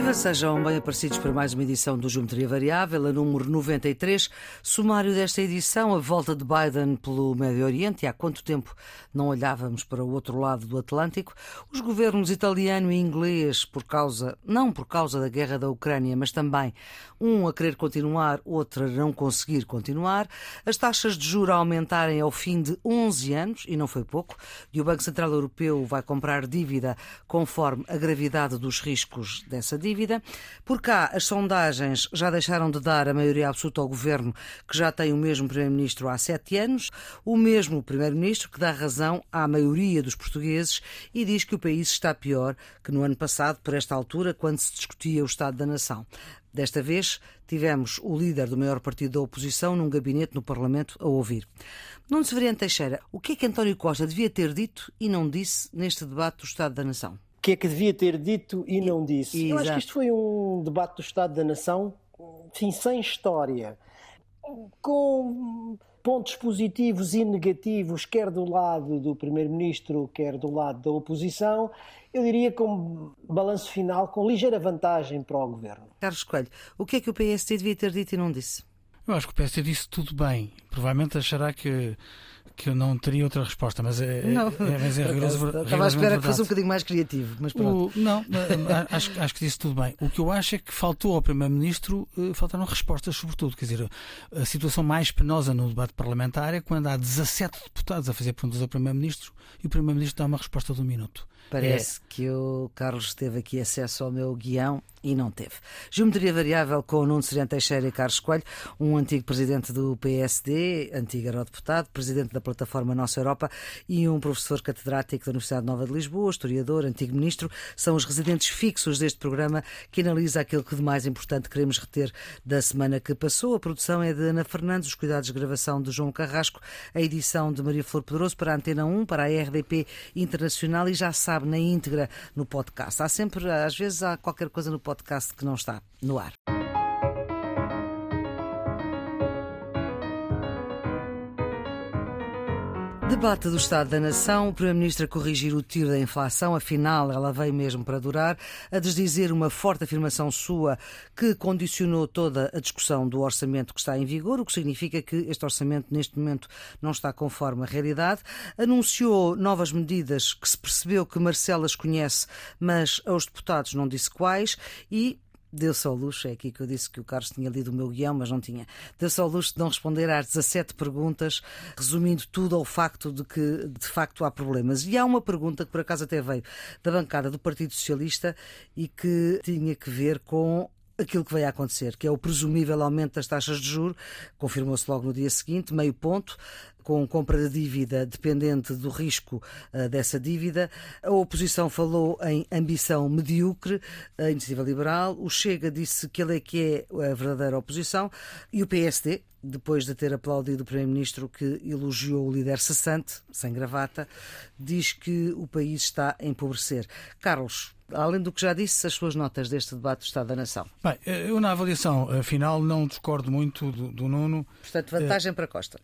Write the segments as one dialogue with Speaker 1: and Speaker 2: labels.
Speaker 1: Viva, sejam bem aparecidos para mais uma edição do Geometria Variável, a número 93. Sumário desta edição, a volta de Biden pelo Médio Oriente. E há quanto tempo não olhávamos para o outro lado do Atlântico? Os governos italiano e inglês, por causa, não por causa da guerra da Ucrânia, mas também um a querer continuar, outro a não conseguir continuar. As taxas de juros a aumentarem ao fim de 11 anos, e não foi pouco, e o Banco Central Europeu vai comprar dívida conforme a gravidade dos riscos dessa dívida. Por cá, as sondagens já deixaram de dar a maioria absoluta ao governo, que já tem o mesmo primeiro-ministro há sete anos, o mesmo primeiro-ministro que dá razão à maioria dos portugueses e diz que o país está pior que no ano passado, por esta altura, quando se discutia o Estado da Nação. Desta vez, tivemos o líder do maior partido da oposição num gabinete no Parlamento a ouvir. Nuno Severiano Teixeira, o que é que António Costa devia ter dito e não disse neste debate do Estado da Nação?
Speaker 2: O que é que devia ter dito e não disse? Eu acho que isto foi um debate do Estado da Nação, sim, sem história, com pontos positivos e negativos, quer do lado do Primeiro-Ministro, quer do lado da oposição, eu diria com balanço final, com ligeira vantagem para o Governo.
Speaker 1: Carlos Coelho, o que é que o PSD devia ter dito e não disse?
Speaker 3: Eu acho que o PSD disse tudo bem. Provavelmente achará que que eu não teria outra resposta, mas é,
Speaker 1: não,
Speaker 3: é, mas é
Speaker 1: rigoroso. Estava à espera que fosse um bocadinho mais criativo, mas pronto.
Speaker 3: O, não, acho, acho que disse tudo bem. O que eu acho é que faltou ao Primeiro-Ministro, eh, faltaram respostas, sobretudo. Quer dizer, a situação mais penosa no debate parlamentar é quando há 17 deputados a fazer perguntas ao Primeiro-Ministro e o Primeiro-Ministro dá uma resposta de um minuto.
Speaker 1: Parece é. que o Carlos teve aqui acesso ao meu guião e não teve. Geometria variável com o Nuno Sereno Teixeira e Carlos Coelho, um antigo presidente do PSD, antigo eurodeputado, presidente da plataforma Nossa Europa e um professor catedrático da Universidade Nova de Lisboa, historiador, antigo ministro, são os residentes fixos deste programa que analisa aquilo que de mais importante queremos reter da semana que passou. A produção é de Ana Fernandes, os cuidados de gravação de João Carrasco, a edição de Maria Flor Pedroso para a Antena 1, para a RDP Internacional e já sabe na íntegra no podcast. Há sempre, às vezes, há qualquer coisa no podcast podcast que não está no ar. Debate do Estado da Nação, o Primeiro-Ministro a corrigir o tiro da inflação, afinal ela veio mesmo para durar, a desdizer uma forte afirmação sua que condicionou toda a discussão do orçamento que está em vigor, o que significa que este orçamento neste momento não está conforme a realidade. Anunciou novas medidas que se percebeu que Marcelo as conhece, mas aos deputados não disse quais. E deu-se ao luxo, é aqui que eu disse que o Carlos tinha lido o meu guião, mas não tinha, deu-se ao luxo de não responder às 17 perguntas, resumindo tudo ao facto de que de facto há problemas. E há uma pergunta que por acaso até veio da bancada do Partido Socialista e que tinha que ver com aquilo que vai acontecer, que é o presumível aumento das taxas de juro, confirmou-se logo no dia seguinte, meio ponto, com compra de dívida dependente do risco uh, dessa dívida. A oposição falou em ambição medíocre, a Iniciativa Liberal. O Chega disse que ele é que é a verdadeira oposição. E o PSD, depois de ter aplaudido o Primeiro-Ministro que elogiou o líder cessante, sem gravata, diz que o país está a empobrecer. Carlos, além do que já disse, as suas notas deste debate do Estado da Nação.
Speaker 3: Bem, eu na avaliação final não discordo muito do, do Nuno.
Speaker 1: Portanto, vantagem uh, para Costa.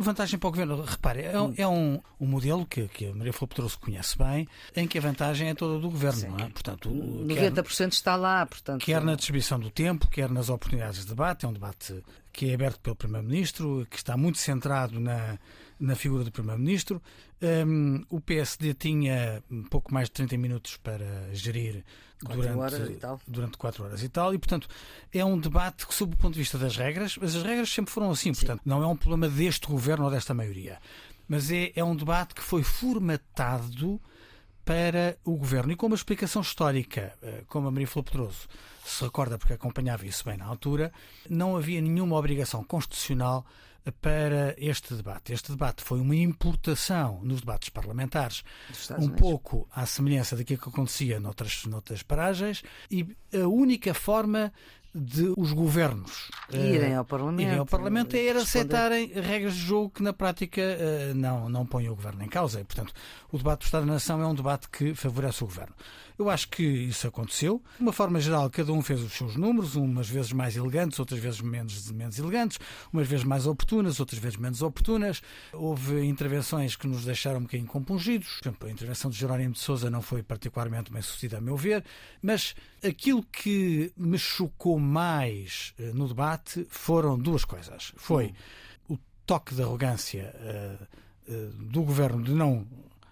Speaker 3: Vantagem para o Governo. Repare, é, hum. é um, um, modelo que, que a Maria Flor Pedroso conhece bem, em que a vantagem é toda do Governo. Sim. Não é?
Speaker 1: portanto, 90% quer, está lá. Portanto,
Speaker 3: quer na distribuição do tempo, quer nas oportunidades de debate. É um debate que é aberto pelo Primeiro-Ministro, que está muito centrado na, na figura do Primeiro-Ministro. Um, o PSD tinha um pouco mais de 30 minutos para gerir durante, durante 4 horas e tal, e portanto é um debate que, sob o ponto de vista das regras, mas as regras sempre foram assim, Sim. portanto não é um problema deste governo ou desta maioria, mas é, é um debate que foi formatado para o governo e com uma explicação histórica, eh, como a Maria Flor Pedroso se recorda porque acompanhava isso bem na altura, não havia nenhuma obrigação constitucional para este debate. Este debate foi uma importação nos debates parlamentares, um pouco à semelhança daquilo que acontecia noutras, noutras paragens, e a única forma de os governos
Speaker 1: irem ao Parlamento,
Speaker 3: irem ao Parlamento era aceitarem regras de jogo que na prática não, não põem o governo em causa. E, portanto, o debate do Estado da Nação é um debate que favorece o governo. Eu acho que isso aconteceu. De uma forma geral, cada um fez os seus números, umas vezes mais elegantes, outras vezes menos, menos elegantes, umas vezes mais oportunas, outras vezes menos oportunas. Houve intervenções que nos deixaram um bocadinho compungidos. Por exemplo, a intervenção de Jerónimo de Souza não foi particularmente bem sucedida, a meu ver, mas aquilo que me chocou mais eh, no debate foram duas coisas. Foi o toque de arrogância uh, uh, do governo de não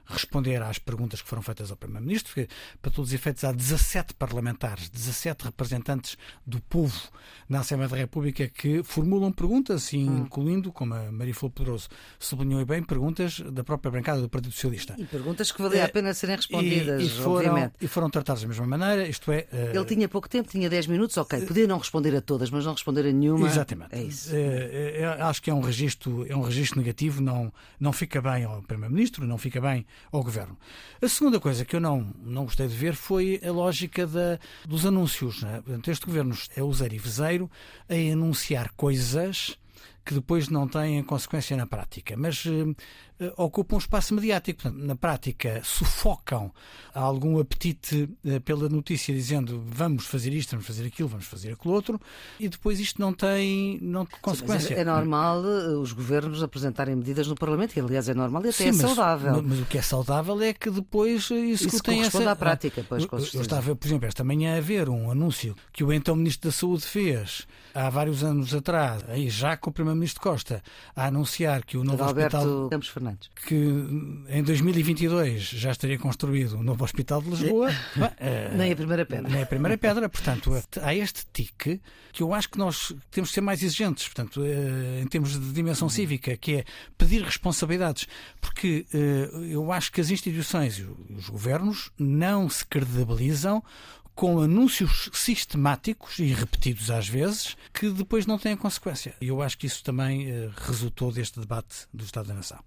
Speaker 3: responder às perguntas que foram feitas ao Primeiro-Ministro, porque, para todos os efeitos, há 17 parlamentares, 17 representantes do povo na Assembleia da República que formulam perguntas, hum. incluindo, como a Maria Flor Pedroso sublinhou bem, perguntas da própria bancada do Partido Socialista.
Speaker 1: E perguntas que valia a pena serem respondidas,
Speaker 3: e, e foram,
Speaker 1: obviamente.
Speaker 3: E foram tratadas da mesma maneira, isto é...
Speaker 1: Ele uh, tinha pouco tempo, tinha 10 minutos, ok, podia não responder a todas, mas não responder a nenhuma.
Speaker 3: Exatamente.
Speaker 1: É isso.
Speaker 3: Acho que é um registro, é um registro negativo, não, não fica bem ao Primeiro-Ministro, não fica bem ao governo. A segunda coisa que eu não, não gostei de ver foi a lógica da, dos anúncios. Né? Portanto, este governo é useiro e vezeiro em anunciar coisas que depois não têm consequência na prática, mas uh, ocupam um espaço mediático. Portanto, na prática, sufocam algum apetite uh, pela notícia, dizendo vamos fazer isto, vamos fazer aquilo, vamos fazer aquilo outro, e depois isto não tem, não tem consequência. Sim,
Speaker 1: é, é, normal os governos apresentarem medidas no Parlamento, e aliás é normal e até Sim, é saudável.
Speaker 3: Mas, mas, o que é saudável é que depois isso,
Speaker 1: isso
Speaker 3: tem
Speaker 1: essa... à prática, pois,
Speaker 3: com Eu estava, por exemplo, esta manhã a ver um anúncio que o então Ministro da Saúde fez há vários anos atrás, aí já com o Primeiro-Ministro Costa, a anunciar que o novo
Speaker 1: Alberto
Speaker 3: hospital.
Speaker 1: Campos Fernandes.
Speaker 3: Que em 2022 já estaria construído o novo Hospital de Lisboa.
Speaker 1: É. Nem a primeira pedra.
Speaker 3: Nem a primeira pedra. Portanto, há este tique que eu acho que nós temos que ser mais exigentes, portanto, eh, em termos de dimensão cívica, que é pedir responsabilidades. Porque eh, eu acho que as instituições e os governos não se credibilizam com anúncios sistemáticos e repetidos às vezes, que depois não têm consequência. E eu acho que isso também resultou deste debate do Estado da Nação.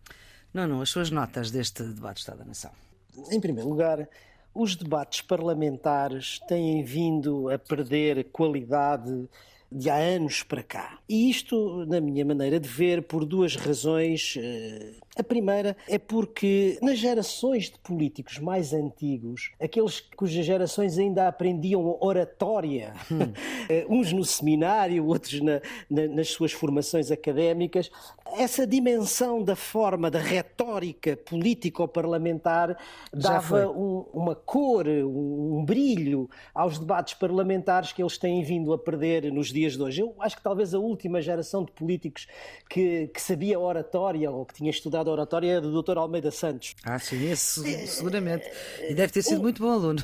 Speaker 1: Não, não, as suas notas deste debate do Estado da Nação.
Speaker 2: Em primeiro lugar, os debates parlamentares têm vindo a perder qualidade de há anos para cá. E isto, na minha maneira de ver, por duas razões. Eh, a primeira é porque nas gerações de políticos mais antigos, aqueles cujas gerações ainda aprendiam oratória, hum. Uns no seminário, outros na, na, nas suas formações académicas, essa dimensão da forma, da retórica político-parlamentar dava um, uma cor, um, um brilho aos debates parlamentares que eles têm vindo a perder nos dias de hoje. Eu acho que talvez a última geração de políticos que, que sabia oratória ou que tinha estudado oratória é do Dr. Almeida Santos.
Speaker 1: Ah, sim, esse, seguramente. E deve ter sido muito bom aluno.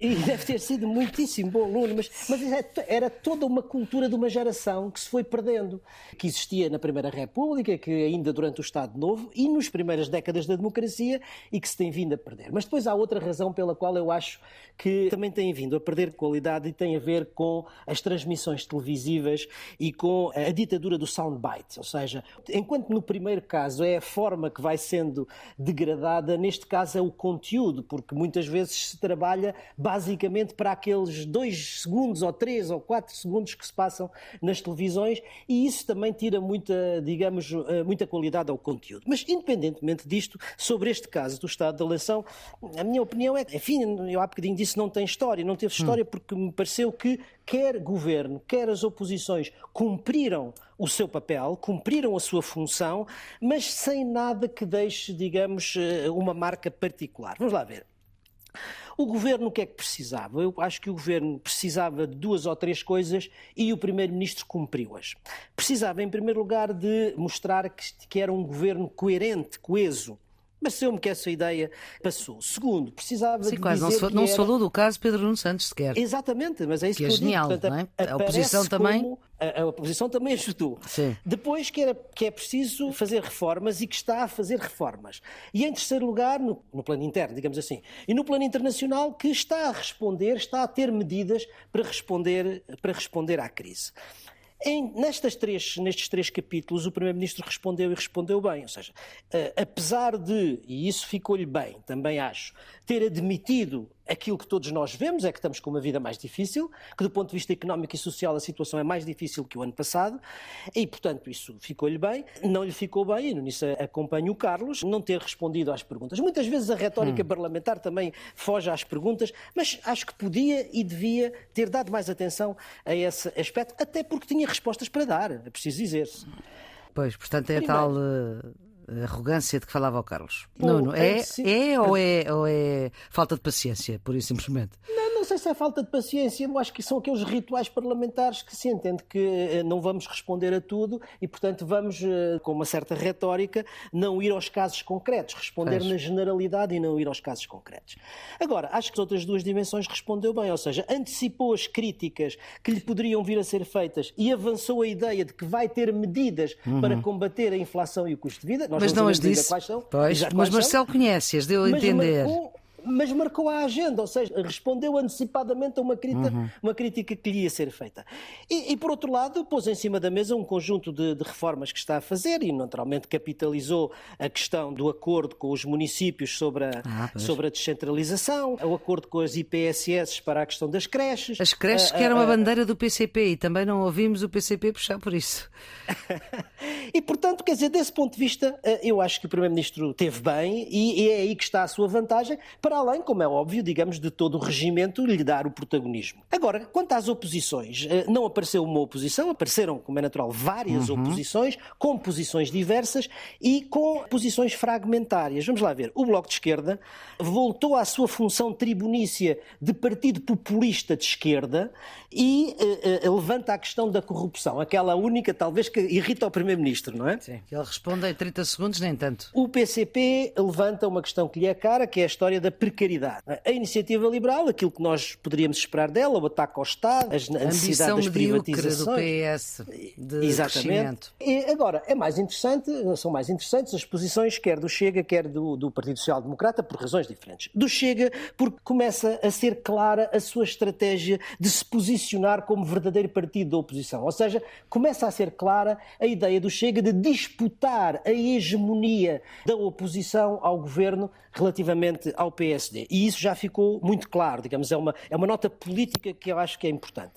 Speaker 2: E deve ter sido muitíssimo bom aluno, mas, mas é era toda uma cultura de uma geração que se foi perdendo, que existia na Primeira República, que ainda durante o Estado Novo e nas primeiras décadas da democracia e que se tem vindo a perder. Mas depois há outra razão pela qual eu acho que também tem vindo a perder qualidade e tem a ver com as transmissões televisivas e com a ditadura do soundbite. Ou seja, enquanto no primeiro caso é a forma que vai sendo degradada, neste caso é o conteúdo, porque muitas vezes se trabalha basicamente para aqueles dois segundos ou três ou quatro segundos que se passam nas televisões e isso também tira muita, digamos, eh, muita qualidade ao conteúdo. Mas independentemente disto, sobre este caso do estado da eleição, a minha opinião é, enfim, eu há bocadinho disse não tem história, não teve história porque me pareceu que quer governo, quer as oposições cumpriram o seu papel, cumpriram a sua função, mas sem nada que deixe, digamos, eh, uma marca particular. Vamos lá ver. O governo o que é que precisava? Eu acho que o governo precisava de duas ou três coisas e o primeiro-ministro cumpriu-as. Precisava, em primeiro lugar, de mostrar que, que era um governo coerente, coeso. Pareceu-me que essa ideia passou. Segundo, precisava
Speaker 1: Sim,
Speaker 2: de
Speaker 1: quase,
Speaker 2: dizer
Speaker 1: não, se, não
Speaker 2: era...
Speaker 1: falou do caso Pedro Nuno Santos sequer.
Speaker 2: Exatamente, mas é isso
Speaker 1: que,
Speaker 2: que
Speaker 1: é genial,
Speaker 2: Portanto,
Speaker 1: não é? A oposição também...
Speaker 2: A, a, oposição também ajudou.
Speaker 1: Sim.
Speaker 2: Depois que, era, que é preciso fazer reformas e que está a fazer reformas. E em terceiro lugar, no, no plano interno, digamos assim, e no plano internacional, que está a responder, está a ter medidas para responder, para responder à crise. Em, nestas três, nestes três capítulos, o Primeiro-Ministro respondeu e respondeu bem. Ou seja, uh, apesar de, e isso ficou-lhe bem, também acho, ter admitido aquilo que todos nós vemos é que estamos com uma vida mais difícil, que do ponto de vista económico e social a situação é mais difícil que o ano passado, e portanto isso ficou-lhe bem. Não lhe ficou bem, e nisso acompanho o Carlos, não ter respondido às perguntas. Muitas vezes a retórica hum. parlamentar também foge às perguntas, mas acho que podia e devia ter dado mais atenção a esse aspecto, até porque tinha respostas para dar, é preciso dizer-se.
Speaker 1: Pois, portanto é Primeiro, tal uh, arrogância de que falava o Carlos. Não, não, é, é, é, ou é ou é falta de paciência, por isso simplesmente?
Speaker 2: Não, não sei se é falta de paciência, eu acho que são aqueles rituais parlamentares que se entende que eh, não vamos responder a tudo e, portanto, vamos, eh, com uma certa retórica, não ir aos casos concretos, responder na generalidade e não ir aos casos concretos. Agora, acho que as outras duas dimensões respondeu bem, ou seja, antecipou as críticas que lhe poderiam vir a ser feitas e avançou a ideia de que vai ter medidas uhum. para combater a inflação e o custo de vida.
Speaker 1: Nós mas não, as disse. Quais são, pois, mas Marcelo conhece-as, deu a entender.
Speaker 2: Marcou, mas marcou a agenda, ou seja, respondeu antecipadamente a uma crítica, uhum. uma crítica que lhe ia ser feita. E, e, por outro lado, pôs em cima da mesa um conjunto de, de, reformas que está a fazer e, naturalmente, capitalizou a questão do acordo com os municípios sobre a, ah, sobre a descentralização, o acordo com as IPSS para a questão das creches.
Speaker 1: As creches que eram a, bandeira do PCP e também não ouvimos o PCP puxar por isso.
Speaker 2: e, portanto, quer dizer, desse ponto de vista, eh, eu acho que o Primeiro-Ministro teve bem e, é aí que está a sua vantagem para além, como é óbvio, digamos, de todo o regimento lhe dar o protagonismo. Agora, quanto às oposições, eh, não apareceu uma oposição, apareceram, como é natural, várias uhum. oposições, com posições diversas e com posições fragmentárias. Vamos lá ver. O Bloco de Esquerda voltou à sua função tribunícia de partido populista de esquerda e uh, levanta a questão da corrupção, aquela única, talvez, que irrita o Primeiro-Ministro, não é?
Speaker 1: Sim. Ele responde em 30 segundos, nem tanto.
Speaker 2: O PCP levanta uma questão que lhe é cara, que é a história da precariedade. A iniciativa liberal, aquilo que nós poderíamos esperar dela, o ataque ao Estado, a necessidade das privatizações.
Speaker 1: do PS de Exatamente.
Speaker 2: E agora, é mais interessante, são mais interessantes as posições quer do Chega, quer do, do Partido Social Democrata, por razões diferentes. Do Chega, porque começa a ser clara a sua estratégia de se posicionar como verdadeiro partido da oposição. Ou seja, começa a ser clara a ideia do Chega de disputar a hegemonia da oposição ao governo relativamente ao PSD. E isso já ficou muito claro, digamos, é uma, é uma nota política que eu acho que é importante.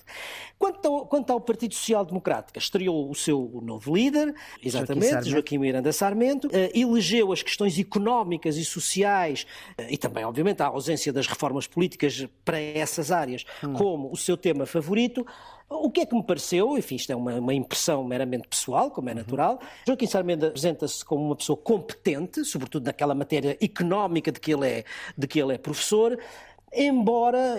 Speaker 2: Quanto ao, quanto ao Partido Social Democrático, estreou o seu novo líder, exatamente, Joaquim, Joaquim Miranda Sarmento, uh, elegeu as questões económicas e sociais uh, e também, obviamente, a ausência das reformas políticas para essas áreas hum. como o seu tema favorito. O que é que me pareceu, enfim, isto é uma, uma impressão meramente pessoal, como é uhum. natural. Joaquim Sarmento apresenta-se como uma pessoa competente, sobretudo naquela matéria económica de que ele é, de que ele é professor, embora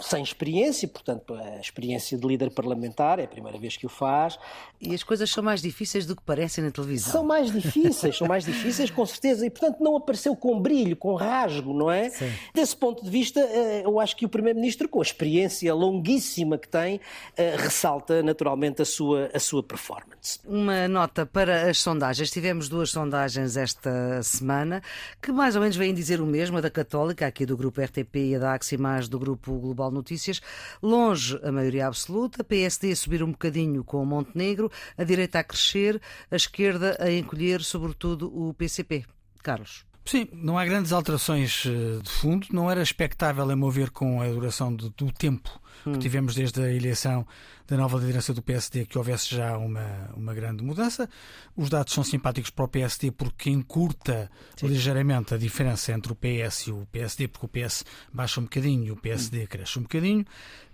Speaker 2: sem experiência, portanto, a experiência de líder parlamentar é a primeira vez que o faz.
Speaker 1: E as coisas são mais difíceis do que parecem na televisão.
Speaker 2: São mais difíceis, são mais difíceis, com certeza, e portanto não apareceu com brilho, com rasgo, não é? Sim. Desse ponto de vista, eh, eu acho que o Primeiro-Ministro, com a experiência longuíssima que tem, eh, ressalta naturalmente a sua, a sua performance.
Speaker 1: Uma nota para as sondagens. Tivemos duas sondagens esta semana que mais ou menos vêm dizer o mesmo, a da Católica, aqui do grupo RTP e a da Aximaz do grupo Global Notícias. Longe a maioria absoluta, PSD a subir um bocadinho com o Montenegro, a direita a crescer, a esquerda a encolher, sobretudo o PCP. Carlos.
Speaker 3: Sim, não há grandes alterações eh, de fundo. Não era expectável, a mover com a duração do, do tempo hum. que tivemos desde a eleição da nova liderança do PSD que houvesse já uma, uma grande mudança. Os dados são simpáticos para o PSD porque encurta Sim. ligeiramente a diferença entre o PS e o PSD, porque o PS baixa um bocadinho e o PSD hum. cresce um bocadinho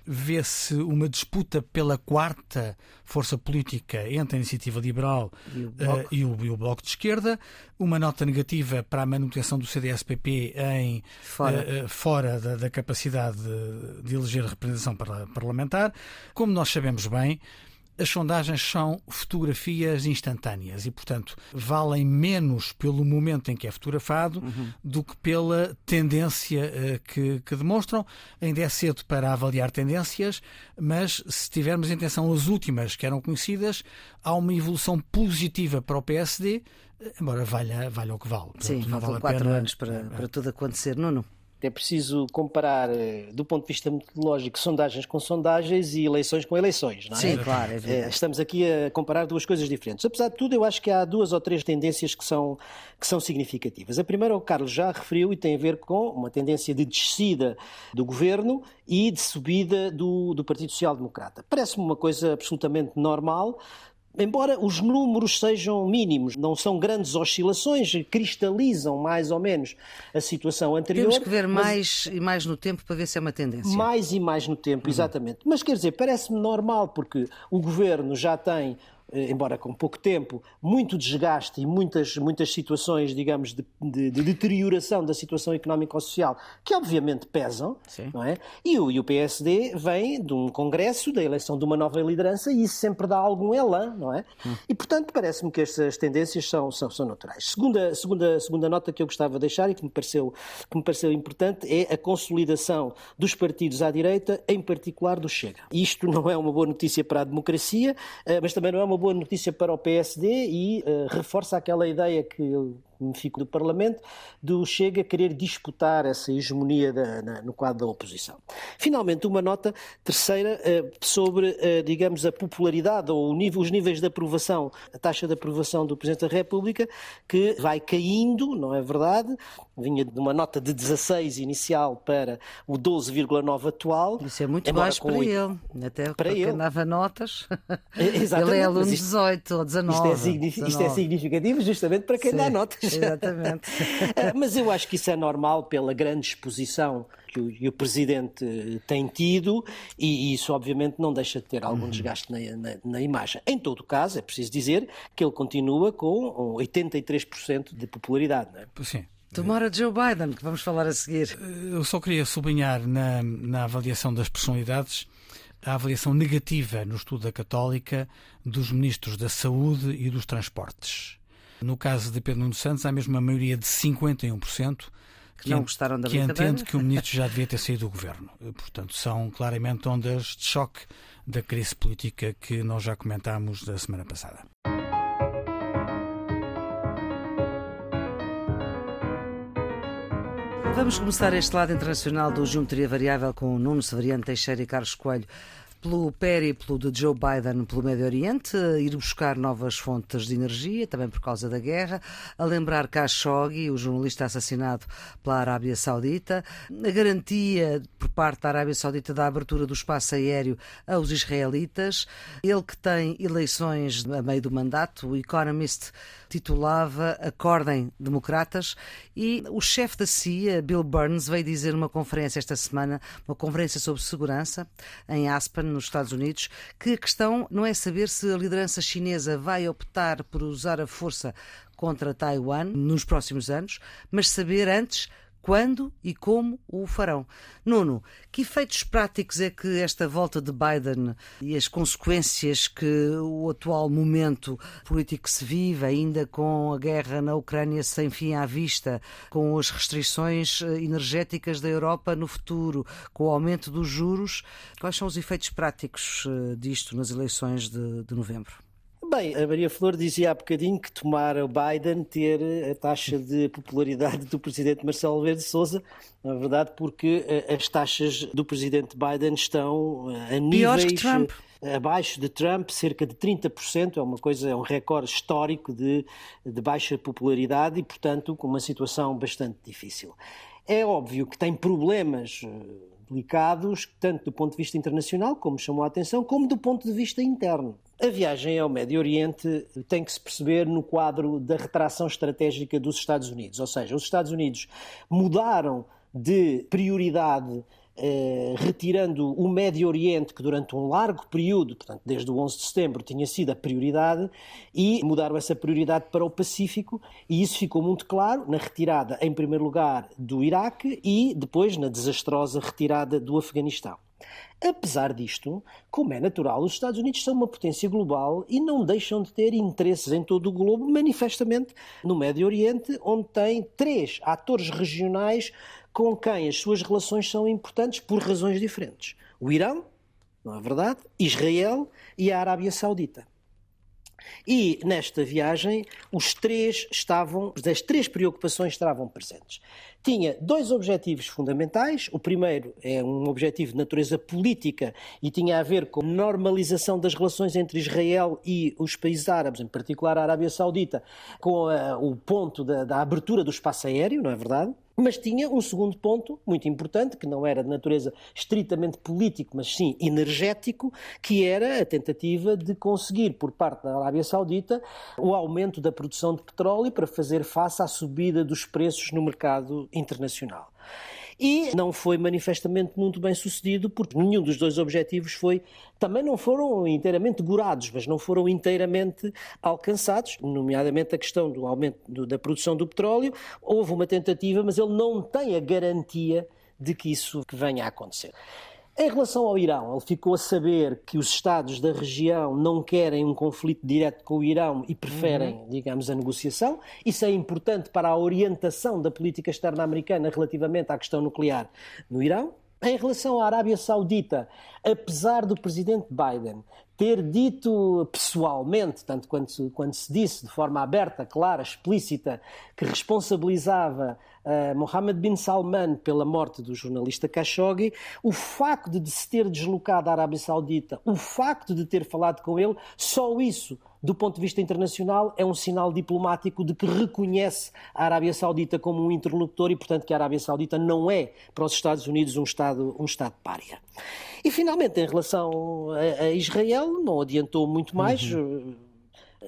Speaker 3: vê-se uma disputa pela quarta força política entre a Iniciativa Liberal e o, uh, e, o, e o, Bloco de Esquerda, uma nota negativa para a manutenção do CDS-PP em fora, uh, fora da, da, capacidade de, de eleger representação parlamentar. Como nós sabemos bem, as sondagens são fotografias instantâneas e, portanto, valem menos pelo momento em que é fotografado uhum. do que pela tendência uh, que, que, demonstram. Ainda é cedo para avaliar tendências, mas se tivermos em atenção as últimas que eram conhecidas, há uma evolução positiva para o PSD, embora valha, valha o que vale.
Speaker 1: Sim, faltam vale quatro pena... anos para, para tudo acontecer. Nuno.
Speaker 2: É preciso comparar, eh, do ponto de vista metodológico, sondagens com sondagens e eleições com eleições, não é?
Speaker 1: Sim, claro. É
Speaker 2: eh, Estamos aqui a comparar duas coisas diferentes. Apesar de tudo, eu acho que há duas ou três tendências que são, que são significativas. A primeira, o Carlos já referiu e tem a ver com uma tendência de descida do governo e de subida do, do Partido Social Democrata. Parece-me uma coisa absolutamente normal, embora os números sejam mínimos, não são grandes oscilações, cristalizam mais ou menos a situação anterior.
Speaker 1: Temos que ver mais e mais no tempo para ver se é uma tendência.
Speaker 2: Mais e mais no tempo, uhum. exatamente. Mas quer dizer, parece-me normal, porque o governo já tem embora com pouco tempo, muito desgaste e muitas, muitas situações, digamos, de, de, de deterioração da situação económico-social, que obviamente pesam, Sim. não é? E o, e o PSD vem de um congresso, da eleição de uma nova liderança, e isso sempre dá algum elan, não é? Hum. E, portanto, parece-me que estas tendências são, são, são naturais. Segunda, segunda, segunda nota que eu gostava de deixar e que me, pareceu, que me pareceu importante é a consolidação dos partidos à direita, em particular do Chega. Isto não é uma boa notícia para a democracia, eh, mas também não é uma boa notícia para o PSD e uh, reforça aquela ideia que eu me fico do Parlamento, do Chega querer disputar essa hegemonia da, na, no quadro da oposição. Finalmente, uma nota terceira uh, sobre, uh, digamos, a popularidade ou nível, os níveis de aprovação, a taxa de aprovação do Presidente da República, que vai caindo, não é verdade? Vinha de uma nota de 16 inicial para o 12,9 atual.
Speaker 1: Isso é muito baixo para ele, até para ele. andava notas.
Speaker 2: Exatamente.
Speaker 1: Ele é aluno isto, 18 ou 19.
Speaker 2: Isto é, 19. isto é significativo justamente para quem Sim. dá notas.
Speaker 1: Exatamente.
Speaker 2: Eh, mas eu acho que isso é normal pela grande exposição que o, o Presidente tem tido e isso, obviamente, não deixa de ter algum uhum. desgaste na, na, na, imagem. Em todo o caso, é preciso dizer que ele continua com 83% de popularidade. Não é?
Speaker 3: Sim.
Speaker 1: Tomara Joe Biden, que vamos falar a seguir.
Speaker 3: Eu só queria sublinhar na, na avaliação das personalidades a avaliação negativa no estudo da Católica dos ministros da Saúde e dos Transportes. No caso de Pedro Nuno Santos, há mesmo uma maioria de 51%
Speaker 1: que, não gostaram da
Speaker 3: que entende que o ministro já devia ter saído do governo. Portanto, são claramente ondas de choque da crise política que nós já comentámos da semana passada.
Speaker 1: Vamos começar este lado internacional do Geometria Variável com o Nuno Severiano Teixeira e Carlos Coelho pelo périplo de Joe Biden pelo Médio Oriente, ir buscar novas fontes de energia, também por causa da guerra, a lembrar Khashoggi, o jornalista assassinado pela Arábia Saudita, a garantia por parte da Arábia Saudita da abertura do espaço aéreo aos israelitas, ele que tem eleições a meio do mandato, o Economist titulava Acordem Democratas e o chefe da CIA, Bill Burns, veio dizer numa conferência esta semana, uma conferência sobre segurança em Aspen, nos Estados Unidos, que a questão não é saber se a liderança chinesa vai optar por usar a força contra Taiwan nos próximos anos, mas saber antes quando e como o farão. Nuno, que efeitos práticos é que esta volta de Biden e as consequências que o atual momento político se vive, ainda com a guerra na Ucrânia sem fim à vista, com as restrições eh, energéticas da Europa no futuro, com o aumento dos juros, quais são os efeitos práticos eh, disto nas eleições de, de novembro?
Speaker 2: Bem, a Maria Flor dizia há bocadinho que tomara o Biden ter a taxa de popularidade do presidente Marcelo Verde Souza, na verdade, porque eh, as taxas do presidente Biden estão eh, a níveis eh, abaixo de Trump, cerca de 30%, é uma coisa, é um recorde histórico de, de baixa popularidade e, portanto, com uma situação bastante difícil. É óbvio que tem problemas delicados, tanto do ponto de vista internacional, como chamou a atenção, como do ponto de vista interno. A viagem ao Médio Oriente tem que se perceber no quadro da retração estratégica dos Estados Unidos. Ou seja, os Estados Unidos mudaram de prioridade eh, retirando o Médio Oriente, que durante um largo período, portanto desde o 11 de setembro, tinha sido a prioridade, e mudaram essa prioridade para o Pacífico, e isso ficou muito claro na retirada, em primeiro lugar, do Iraque e depois na desastrosa retirada do Afeganistão. Apesar disto, como é natural, os Estados Unidos são uma potência global e não deixam de ter interesses em todo o globo, manifestamente no Médio Oriente, onde tem três atores regionais com quem as suas relações são importantes por razões diferentes: o Irão, não é verdade? Israel e a Arábia Saudita. E nesta viagem, os três estavam, as três preocupações estavam presentes. Tinha dois objetivos fundamentais. O primeiro é um objetivo de natureza política e tinha a ver com a normalização das relações entre Israel e os países árabes, em particular a Arábia Saudita, com a, o ponto da, da abertura do espaço aéreo, não é verdade? Mas tinha um segundo ponto muito importante, que não era de natureza estritamente político, mas sim energético, que era a tentativa de conseguir, por parte da Arábia Saudita, o aumento da produção de petróleo para fazer face à subida dos preços no mercado internacional e não foi manifestamente muito bem sucedido porque nenhum dos dois objetivos foi também não foram inteiramente gorados, mas não foram inteiramente alcançados, nomeadamente a questão do aumento do, da produção do petróleo. Houve uma tentativa, mas ele não tem a garantia de que isso venha a acontecer. Em relação ao Irão, ele ficou a saber que os Estados da região não querem um conflito direto com o Irão e preferem, uhum. digamos, a negociação. Isso é importante para a orientação da política externa americana relativamente à questão nuclear no Irão. Em relação à Arábia Saudita, apesar do presidente Biden ter dito pessoalmente, tanto quando se, quando se disse de forma aberta, clara, explícita, que responsabilizava uh, Mohammed bin Salman pela morte do jornalista Khashoggi, o facto de se ter deslocado à Arábia Saudita, o facto de ter falado com ele, só isso do ponto de vista internacional, é um sinal diplomático de que reconhece a Arábia Saudita como um interlocutor e, portanto, que a Arábia Saudita não é para os Estados Unidos um Estado, um estado pária. E, finalmente, em relação a, a Israel, não adiantou muito mais. Uhum.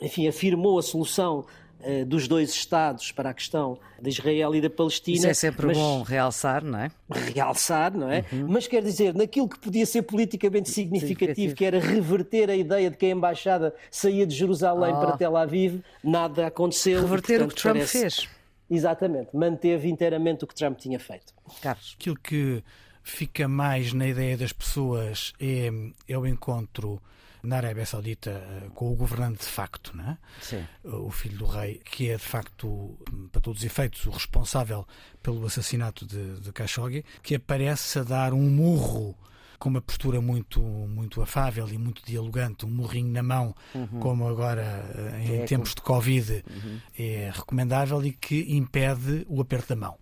Speaker 2: Enfim, afirmou a solução eh, dos dois Estados para a questão de Israel e da Palestina. Isso
Speaker 1: é sempre mas... bom realçar, não é?
Speaker 2: Realçar, não é? Uhum. Mas quer dizer, naquilo que podia ser politicamente significativo, que era reverter a ideia de que a embaixada saía de Jerusalém oh. para Tel Aviv, nada aconteceu.
Speaker 1: Reverter portanto, o que Trump parece... fez.
Speaker 2: Exatamente, manteve inteiramente o que Trump tinha feito.
Speaker 3: Carlos. Aquilo que fica mais na ideia das pessoas é, é o encontro na Arábia Saudita eh, com o governante de facto, é? Sim. o filho do rei, que é de facto, para todos os efeitos, o responsável pelo assassinato de, de Khashoggi, que aparece a dar um murro com uma postura muito, muito afável e muito dialogante, um morrinho na mão, uhum. como agora eh, em é tempos de Covid uhum. é recomendável e que impede o aperto da mão,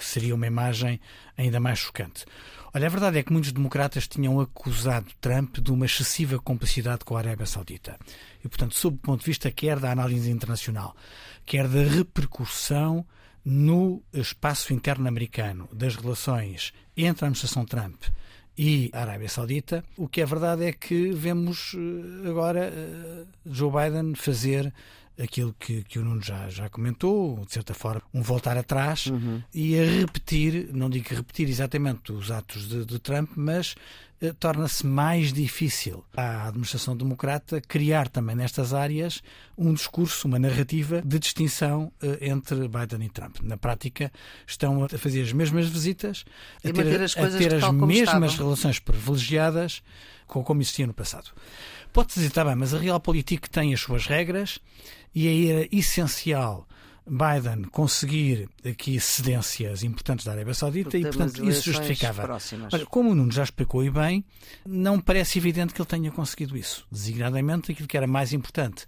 Speaker 3: que seria uma imagem ainda mais chocante. Olha, a verdade é que muitos democratas tinham acusado Trump de uma excessiva complicidade com a Arábia Saudita. E, portanto, sob o ponto de vista quer da análise internacional, quer da repercussão no espaço interno americano das relações entre a administração Trump e a Arábia Saudita, o que é verdade é que vemos eh, agora eh, Joe Biden fazer aquilo que, que o Nuno já, já comentou, de certa forma, um voltar atrás uhum. e a repetir, não digo repetir exatamente os atos de, de Trump, mas eh, torna-se mais difícil à administração democrata criar também nestas áreas um discurso, uma narrativa de distinção eh, entre Biden e Trump. Na prática, estão a fazer as mesmas visitas, a ter as, a ter as mesmas relações privilegiadas com como existia no passado. Pode-se dizer, está bem, mas a Realpolitik tem as suas regras e aí era essencial Biden conseguir aqui cedências importantes da Arábia Saudita e, portanto, isso justificava. Mas, como o Nuno já explicou e bem, não parece evidente que ele tenha conseguido isso. Designadamente, aquilo que era mais importante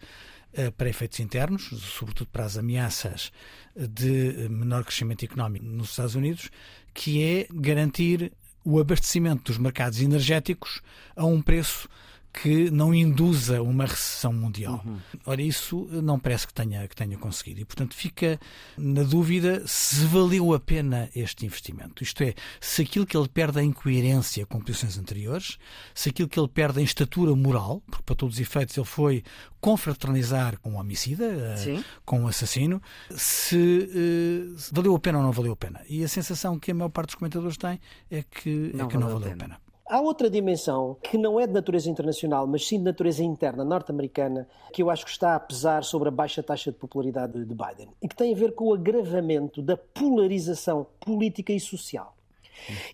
Speaker 3: uh, para efeitos internos, sobretudo para as ameaças de menor crescimento económico nos Estados Unidos, que é garantir o abastecimento dos mercados energéticos a um preço que não induza uma recessão mundial. Uhum. Ora, isso não parece que tenha, que tenha conseguido. E, portanto, fica na dúvida se valeu a pena este investimento. Isto é, se aquilo que ele perde é incoerência com posições anteriores, se aquilo que ele perde em estatura moral, porque para todos os efeitos ele foi confraternizar com o um homicida, eh, Sim. com o um assassino, se uh, valeu a pena ou não valeu a pena. E a sensação que a maior parte dos comentadores tem é que não, é que não valeu a pena. A pena.
Speaker 2: Há outra dimensão que não é de natureza internacional, mas sim de natureza interna norte-americana, que eu acho que está a pesar sobre a baixa taxa de popularidade de Biden e que tem a ver com o agravamento da polarização política e social.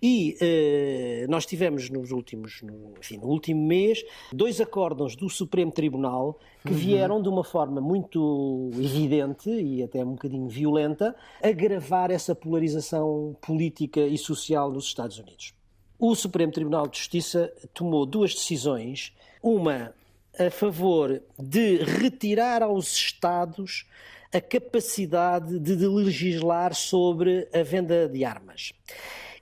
Speaker 2: E eh, nós tivemos nos últimos, no, enfim, no último mês, dois acórdãos do Supremo Tribunal que uhum. vieram de uma forma muito evidente e até um bocadinho violenta agravar essa polarização política e social nos Estados Unidos o Supremo Tribunal de Justiça tomou duas decisões, uma a favor de retirar aos Estados a capacidade de legislar sobre a venda de armas.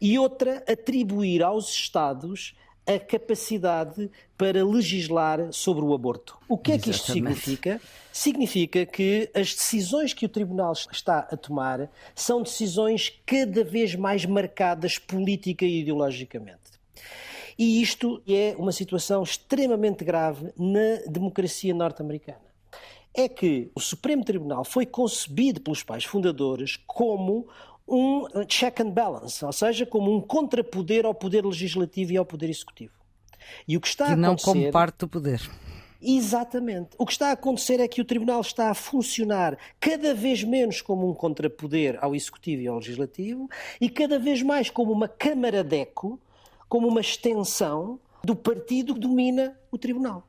Speaker 2: E outra, atribuir aos Estados a capacidade para legislar sobre o aborto. O que é que isto significa? Significa que as decisões que o Tribunal está a tomar são decisões cada vez mais marcadas política e ideologicamente. E isto é uma situação extremamente grave na democracia norte-americana. É que o Supremo Tribunal foi concebido pelos pais fundadores como um check and balance, ou seja, como um contrapoder ao poder legislativo e ao poder executivo.
Speaker 1: E o que está que a acontecer... não como parte do poder.
Speaker 2: Exatamente. O que está a acontecer é que o Tribunal está a funcionar cada vez menos como um contrapoder ao Executivo e ao Legislativo e cada vez mais como uma Câmara de eco, como uma extensão do partido que domina o Tribunal.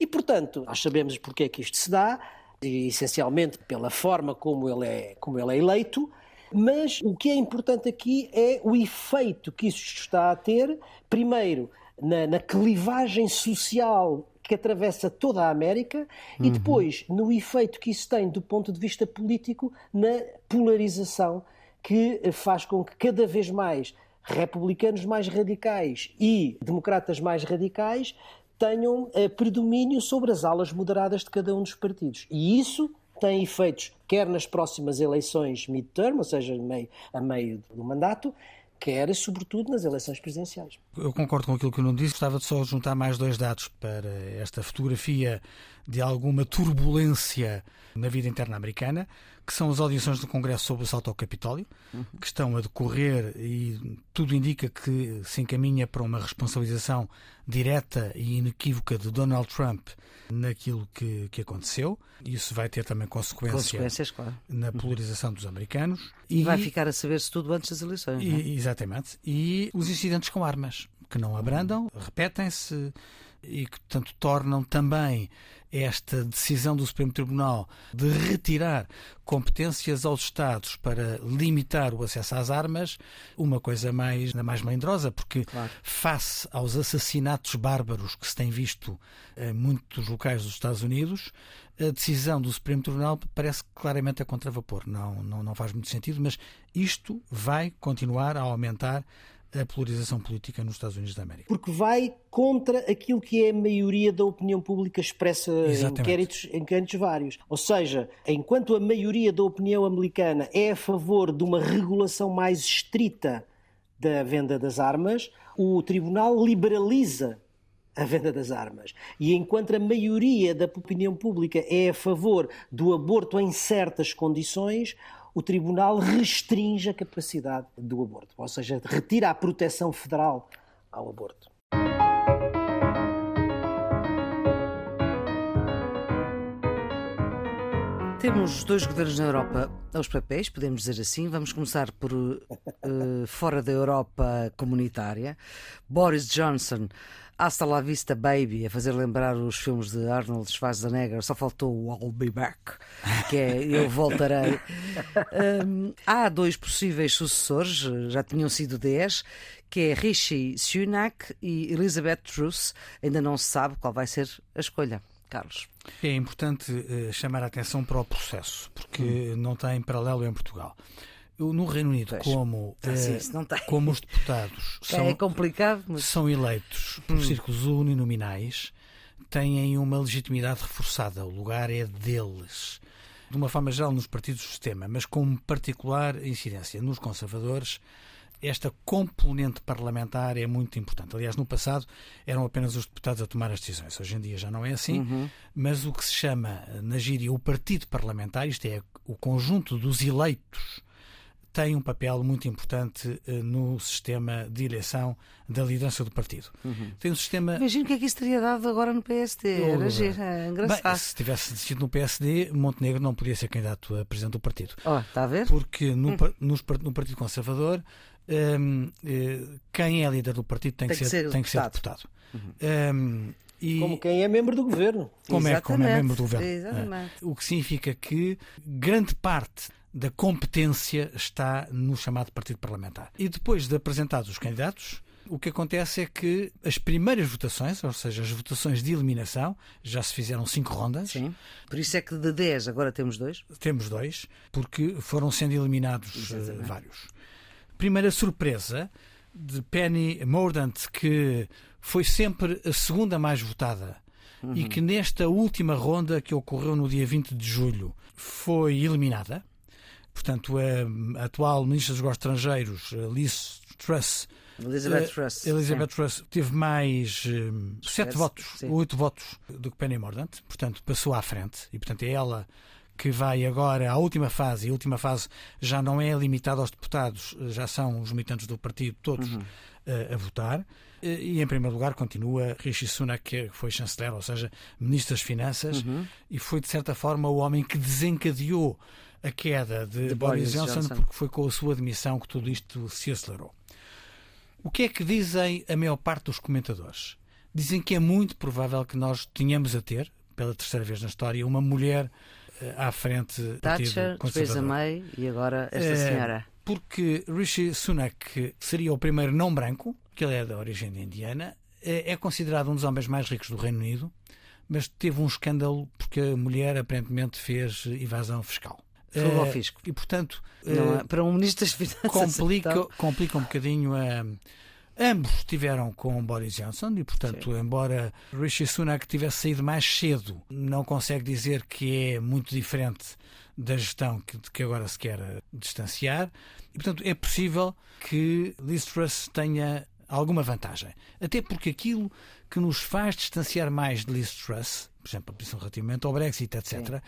Speaker 2: E, portanto, nós sabemos porque é que isto se dá, essencialmente pela forma como ele é, como ele é eleito, mas o que é importante aqui é o efeito que isso está a ter, primeiro, na, na clivagem social que atravessa toda a América uhum. e depois no efeito que isso tem do ponto de vista político na polarização que faz com que cada vez mais republicanos mais radicais e democratas mais radicais tenham eh, predomínio sobre as alas moderadas de cada um dos partidos. E isso tem efeitos quer nas próximas eleições midterm, ou seja, meio, a meio do mandato, quer, sobretudo, nas eleições presidenciais.
Speaker 3: Eu concordo com aquilo que o Nuno disse. Gostava de só juntar mais dois dados para esta fotografia de alguma turbulência na vida interna americana, que são as audições do Congresso sobre o assalto ao Capitólio, uhum. que estão a decorrer e tudo indica que se encaminha para uma responsabilização direta e inequívoca de Donald Trump naquilo que, que aconteceu. Isso vai ter também consequências claro. na uhum. polarização dos americanos.
Speaker 1: E, e vai ficar a saber-se tudo antes das eleições. E,
Speaker 3: é? Exatamente. E os incidentes com armas, que não abrandam, repetem-se e que, portanto, tornam também esta decisão do Supremo Tribunal de retirar competências aos Estados para limitar o acesso às armas uma coisa mais, mais melindrosa, porque claro. face aos assassinatos bárbaros que se tem visto em muitos locais dos Estados Unidos, a decisão do Supremo Tribunal parece claramente a contravapor. Não, não, não faz muito sentido, mas isto vai continuar a aumentar a polarização política nos Estados Unidos da América.
Speaker 2: Porque vai contra aquilo que é a maioria da opinião pública expressa Exatamente. em inquéritos, vários. Ou seja, enquanto a maioria da opinião americana é a favor de uma regulação mais estrita da venda das armas, o tribunal liberaliza a venda das armas. E enquanto a maioria da opinião pública é a favor do aborto em certas condições, o Tribunal restringe a capacidade do aborto, ou seja, retira a proteção federal ao aborto.
Speaker 1: Temos dois governos na Europa aos papéis, podemos dizer assim. Vamos começar por uh, fora da Europa comunitária. Boris Johnson Hasta la vista baby, a fazer lembrar os filmes de Arnold Schwarzenegger, só faltou o I'll be back, que é Eu Voltarei. Um, há dois possíveis sucessores, já tinham sido dez, que é Rishi Sunak e Elizabeth Truss. Ainda não se sabe qual vai ser a escolha. Carlos.
Speaker 3: É importante uh, chamar a atenção para o processo, porque hum. não tem paralelo em Portugal no Reino Unido, pois, como, eh, como os deputados
Speaker 1: são, é complicado, mas...
Speaker 3: são eleitos por hum. círculos uninominais, têm uma legitimidade reforçada. O lugar é deles. De uma forma geral, nos partidos do sistema, mas com particular incidência nos conservadores, esta componente parlamentar é muito importante. Aliás, no passado eram apenas os deputados a tomar as decisões. Hoje em dia já não é assim. Uhum. Mas o que se chama na gíria o partido parlamentar, isto é, o conjunto dos eleitos tem um papel muito importante uh, no sistema de eleição da liderança do partido. Uhum. Tem um sistema.
Speaker 1: Imagino que é que isso teria dado agora no PSD. Era é engraçado.
Speaker 3: Bem, se tivesse decidido no PSD, Montenegro não podia ser candidato a presidente do partido.
Speaker 1: Oh, está a ver?
Speaker 3: Porque no, hum. no, no Partido Conservador. Um, eh, quem é líder do partido tem, tem que, ser, ser tem que ser deputado. Uhum.
Speaker 2: Um, e como quem é membro do governo.
Speaker 3: Como é, como é membro do governo. É. O que significa que grande parte da competência está no chamado partido parlamentar. E depois de apresentados os candidatos, o que acontece é que as primeiras votações, ou seja, as votações de eliminação, já se fizeram cinco rondas.
Speaker 1: Sim. Por isso é que de 10 agora temos dois?
Speaker 3: Temos dois, porque foram sendo eliminados uh, vários. Primeira surpresa de Penny Mordaunt, que foi sempre a segunda mais votada uhum. e que nesta última ronda, que ocorreu no dia 20 de julho, foi eliminada. Portanto, a, atual Ministra dos Negócios Estrangeiros, Liz Truss,
Speaker 1: Elizabeth eh, Truss.
Speaker 3: Elizabeth Truss teve mais um, sete votos, sim. oito votos do que Penny Mordaunt, portanto passou à frente e portanto é ela que vai agora à última fase, e a última fase já não é limitada aos deputados, já são os militantes do partido todos uhum. uh, a votar. E em primeiro lugar continua Rishi Sunak, que foi chanceler, ou seja, ministro das Finanças, uhum. e foi de certa forma o homem que desencadeou a queda de, de Boris, Boris Johnson, Johnson, porque foi com a sua admissão que tudo isto se acelerou. O que é que dizem a maior parte dos comentadores? Dizem que é muito provável que nós tenhamos a ter, pela terceira vez na história, uma mulher uh, à frente
Speaker 1: do Thatcher, depois a May e agora esta uh, senhora.
Speaker 3: Porque Rishi Sunak seria o primeiro não branco, que ele é da origem indiana, uh, é considerado um dos homens mais ricos do Reino Unido, mas teve um escândalo porque a mulher aparentemente fez evasão fiscal.
Speaker 1: Fogo ao fisco.
Speaker 3: E, portanto,
Speaker 1: é, para um ministro das Finanças.
Speaker 3: Complica, então... complica um bocadinho a. Ambos estiveram com Boris Johnson e, portanto, Sim. embora Rishi Sunak tivesse saído mais cedo, não consegue dizer que é muito diferente da gestão que, que agora se quer distanciar. E, portanto, é possível que Liz Truss tenha alguma vantagem. Até porque aquilo que nos faz distanciar mais de Liz Truss, por exemplo, a posição relativamente ao Brexit, etc., Sim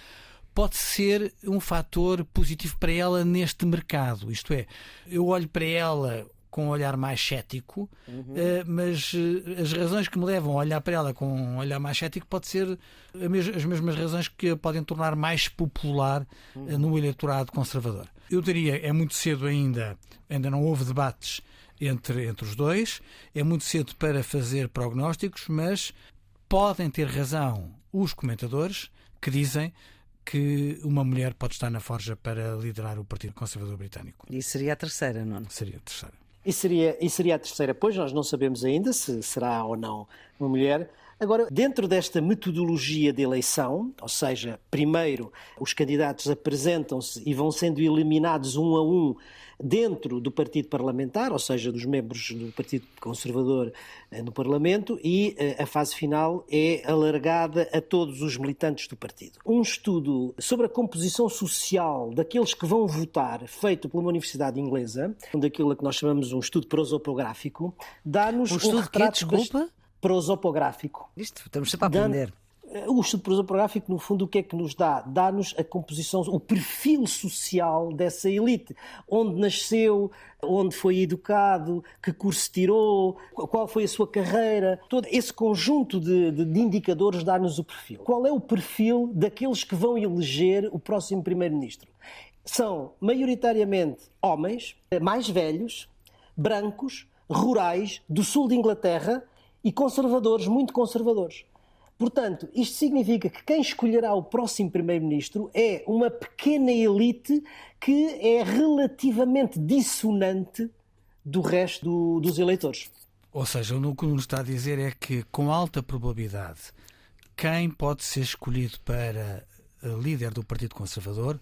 Speaker 3: pode ser um fator positivo para ela neste mercado. Isto é, eu olho para ela com um olhar mais cético, uhum. Eh, mas eh, as razões que me levam a olhar para ela com um olhar mais cético pode ser as mesmas razões que a podem tornar mais popular eh, uhum. no eleitorado conservador. Eu diria, é muito cedo ainda, ainda não houve debates entre, entre os dois, é muito cedo para fazer prognósticos, mas podem ter razão os comentadores que dizem que uma mulher pode estar na forja para liderar o Partido Conservador Britânico.
Speaker 1: E seria a terceira, não?
Speaker 3: Seria a terceira.
Speaker 2: E seria, e seria a terceira, pois nós não sabemos ainda se será ou não uma mulher. Agora, dentro desta metodologia de eleição, ou seja, primeiro os candidatos apresentam-se e vão sendo eliminados um a um dentro do partido parlamentar, ou seja, dos membros do Partido Conservador eh, no Parlamento, e eh, a fase final é alargada a todos os militantes do partido. Um estudo sobre a composição social daqueles que vão votar, feito por uma universidade inglesa, daquilo que nós chamamos um estudo prosopográfico, dá-nos
Speaker 1: um, estudo um retrato que, desculpa?
Speaker 2: Prosopográfico.
Speaker 1: Isto, estamos sempre a aprender.
Speaker 2: O estudo prosopográfico, no fundo, o que é que nos dá? Dá-nos a composição, o perfil social dessa elite. Onde nasceu, onde foi educado, que curso tirou, qual foi a sua carreira. Todo esse conjunto de, de, de indicadores dá-nos o perfil. Qual é o perfil daqueles que vão eleger o próximo Primeiro-Ministro? São, maioritariamente, homens, mais velhos, brancos, rurais, do sul de Inglaterra, e conservadores, muito conservadores. Portanto, isto significa que quem escolherá o próximo Primeiro-Ministro é uma pequena elite que é relativamente dissonante do resto do, dos eleitores.
Speaker 3: Ou seja, o que nos está a dizer é que, com alta probabilidade, quem pode ser escolhido para líder do Partido Conservador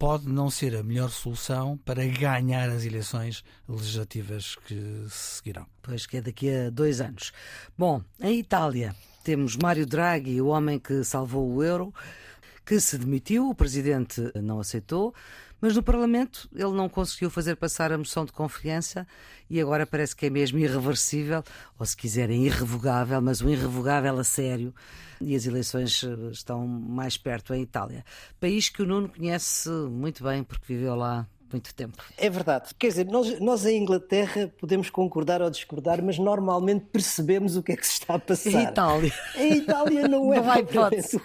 Speaker 3: pode não ser a melhor solução para ganhar as eleições legislativas que se seguirão.
Speaker 1: Pois que é daqui a dois anos. Bom, em Itália temos Mário Draghi, o homem que salvou o euro, que se demitiu, o presidente não aceitou. Mas no Parlamento ele não conseguiu fazer passar a moção de confiança e agora parece que é mesmo irreversível, ou se quiserem, irrevogável, mas o irrevogável a sério. E as eleições eh, estão mais perto em Itália. País que o Nuno conhece muito bem, porque viveu lá muito tempo.
Speaker 2: É verdade. Quer dizer, nós, nós em Inglaterra podemos concordar ou discordar, mas normalmente percebemos o que é que se está a passar.
Speaker 1: Em Itália.
Speaker 2: Em Itália não é não vai o caso.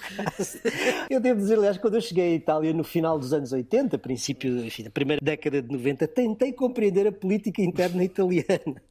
Speaker 2: Eu devo dizer, aliás, quando eu cheguei à Itália no final dos anos 80, princípio, enfim, da primeira década de 90, tentei compreender a política interna italiana.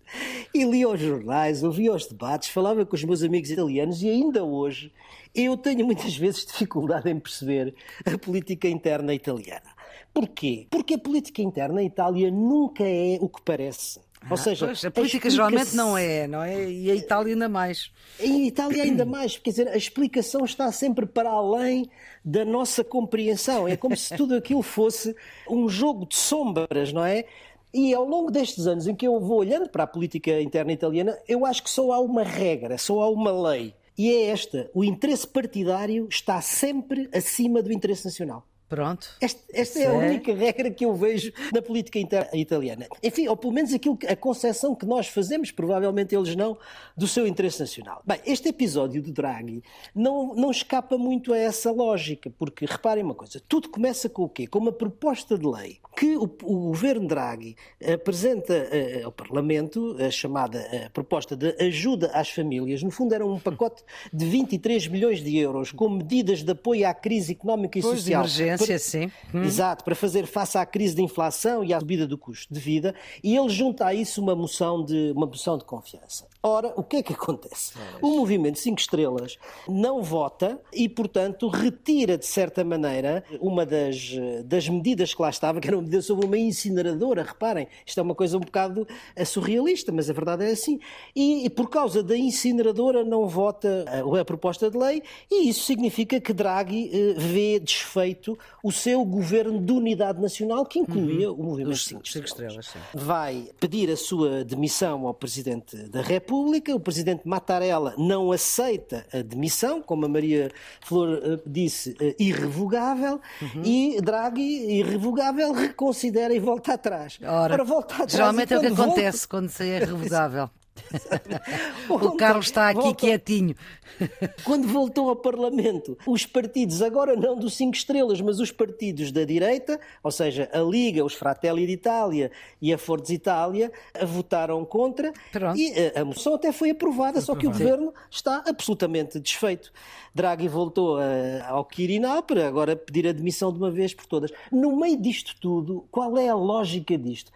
Speaker 2: E li os jornais, ouvia os debates, falava com os meus amigos italianos e ainda hoje eu tenho muitas vezes dificuldade em perceber a política interna italiana. Porquê? Porque a política interna na Itália nunca é o que parece.
Speaker 1: Ou seja, pois, a política a geralmente não é, não é? E a Itália ainda mais.
Speaker 2: Em Itália ainda mais, quer dizer, a explicação está sempre para além da nossa compreensão. É como se tudo aquilo fosse um jogo de sombras, não é? E ao longo destes anos em que eu vou olhando para a política interna italiana, eu acho que só há uma regra, só há uma lei. E é esta: o interesse partidário está sempre acima do interesse nacional.
Speaker 1: Pronto.
Speaker 2: Esta, esta é a única regra que eu vejo na política italiana. Enfim, ou pelo menos aquilo que, a concepção que nós fazemos, provavelmente eles não, do seu interesse nacional. Bem, este episódio do Draghi não, não escapa muito a essa lógica, porque reparem uma coisa: tudo começa com o quê? Com uma proposta de lei que o, o governo Draghi apresenta uh, ao Parlamento, a chamada uh, proposta de ajuda às famílias. No fundo, era um pacote de 23 milhões de euros com medidas de apoio à crise económica e
Speaker 1: pois
Speaker 2: social.
Speaker 1: De para, sim.
Speaker 2: Hum. Exato, para fazer face à crise de inflação e à subida do custo de vida. E ele junta a isso uma moção de, uma moção de confiança. Ora, o que é que acontece? O movimento 5 Estrelas não vota e, portanto, retira, de certa maneira, uma das, das medidas que lá estava, que era uma medida sobre uma incineradora. Reparem, isto é uma coisa um bocado eh, surrealista, mas a verdade é assim. E, e por causa da incineradora não vota a, a, proposta de lei e isso significa que Draghi eh, vê desfeito o seu governo de unidade nacional, que incluía uhum. o movimento 5 Estrelas. estrelas Vai pedir a sua demissão ao Presidente da República. O presidente Mattarella não aceita a demissão, como a Maria Flor uh, disse, uh, irrevogável, uhum. e Draghi, irrevogável, reconsidera e volta atrás.
Speaker 1: Ora, Ora volta atrás geralmente é o que volta... acontece quando se é revogável. o Carlos está aqui volta, quietinho.
Speaker 2: Quando voltou ao Parlamento, os partidos, agora não dos cinco estrelas, mas os partidos da direita, ou seja, a Liga, os Fratelli d'Italia e a Forza Itália, votaram contra Pronto. e a, a, moção até foi aprovada, só que o governo está absolutamente desfeito. Draghi voltou a, ao Quirinal para agora pedir a demissão de uma vez por todas. No meio disto tudo, qual é a lógica disto?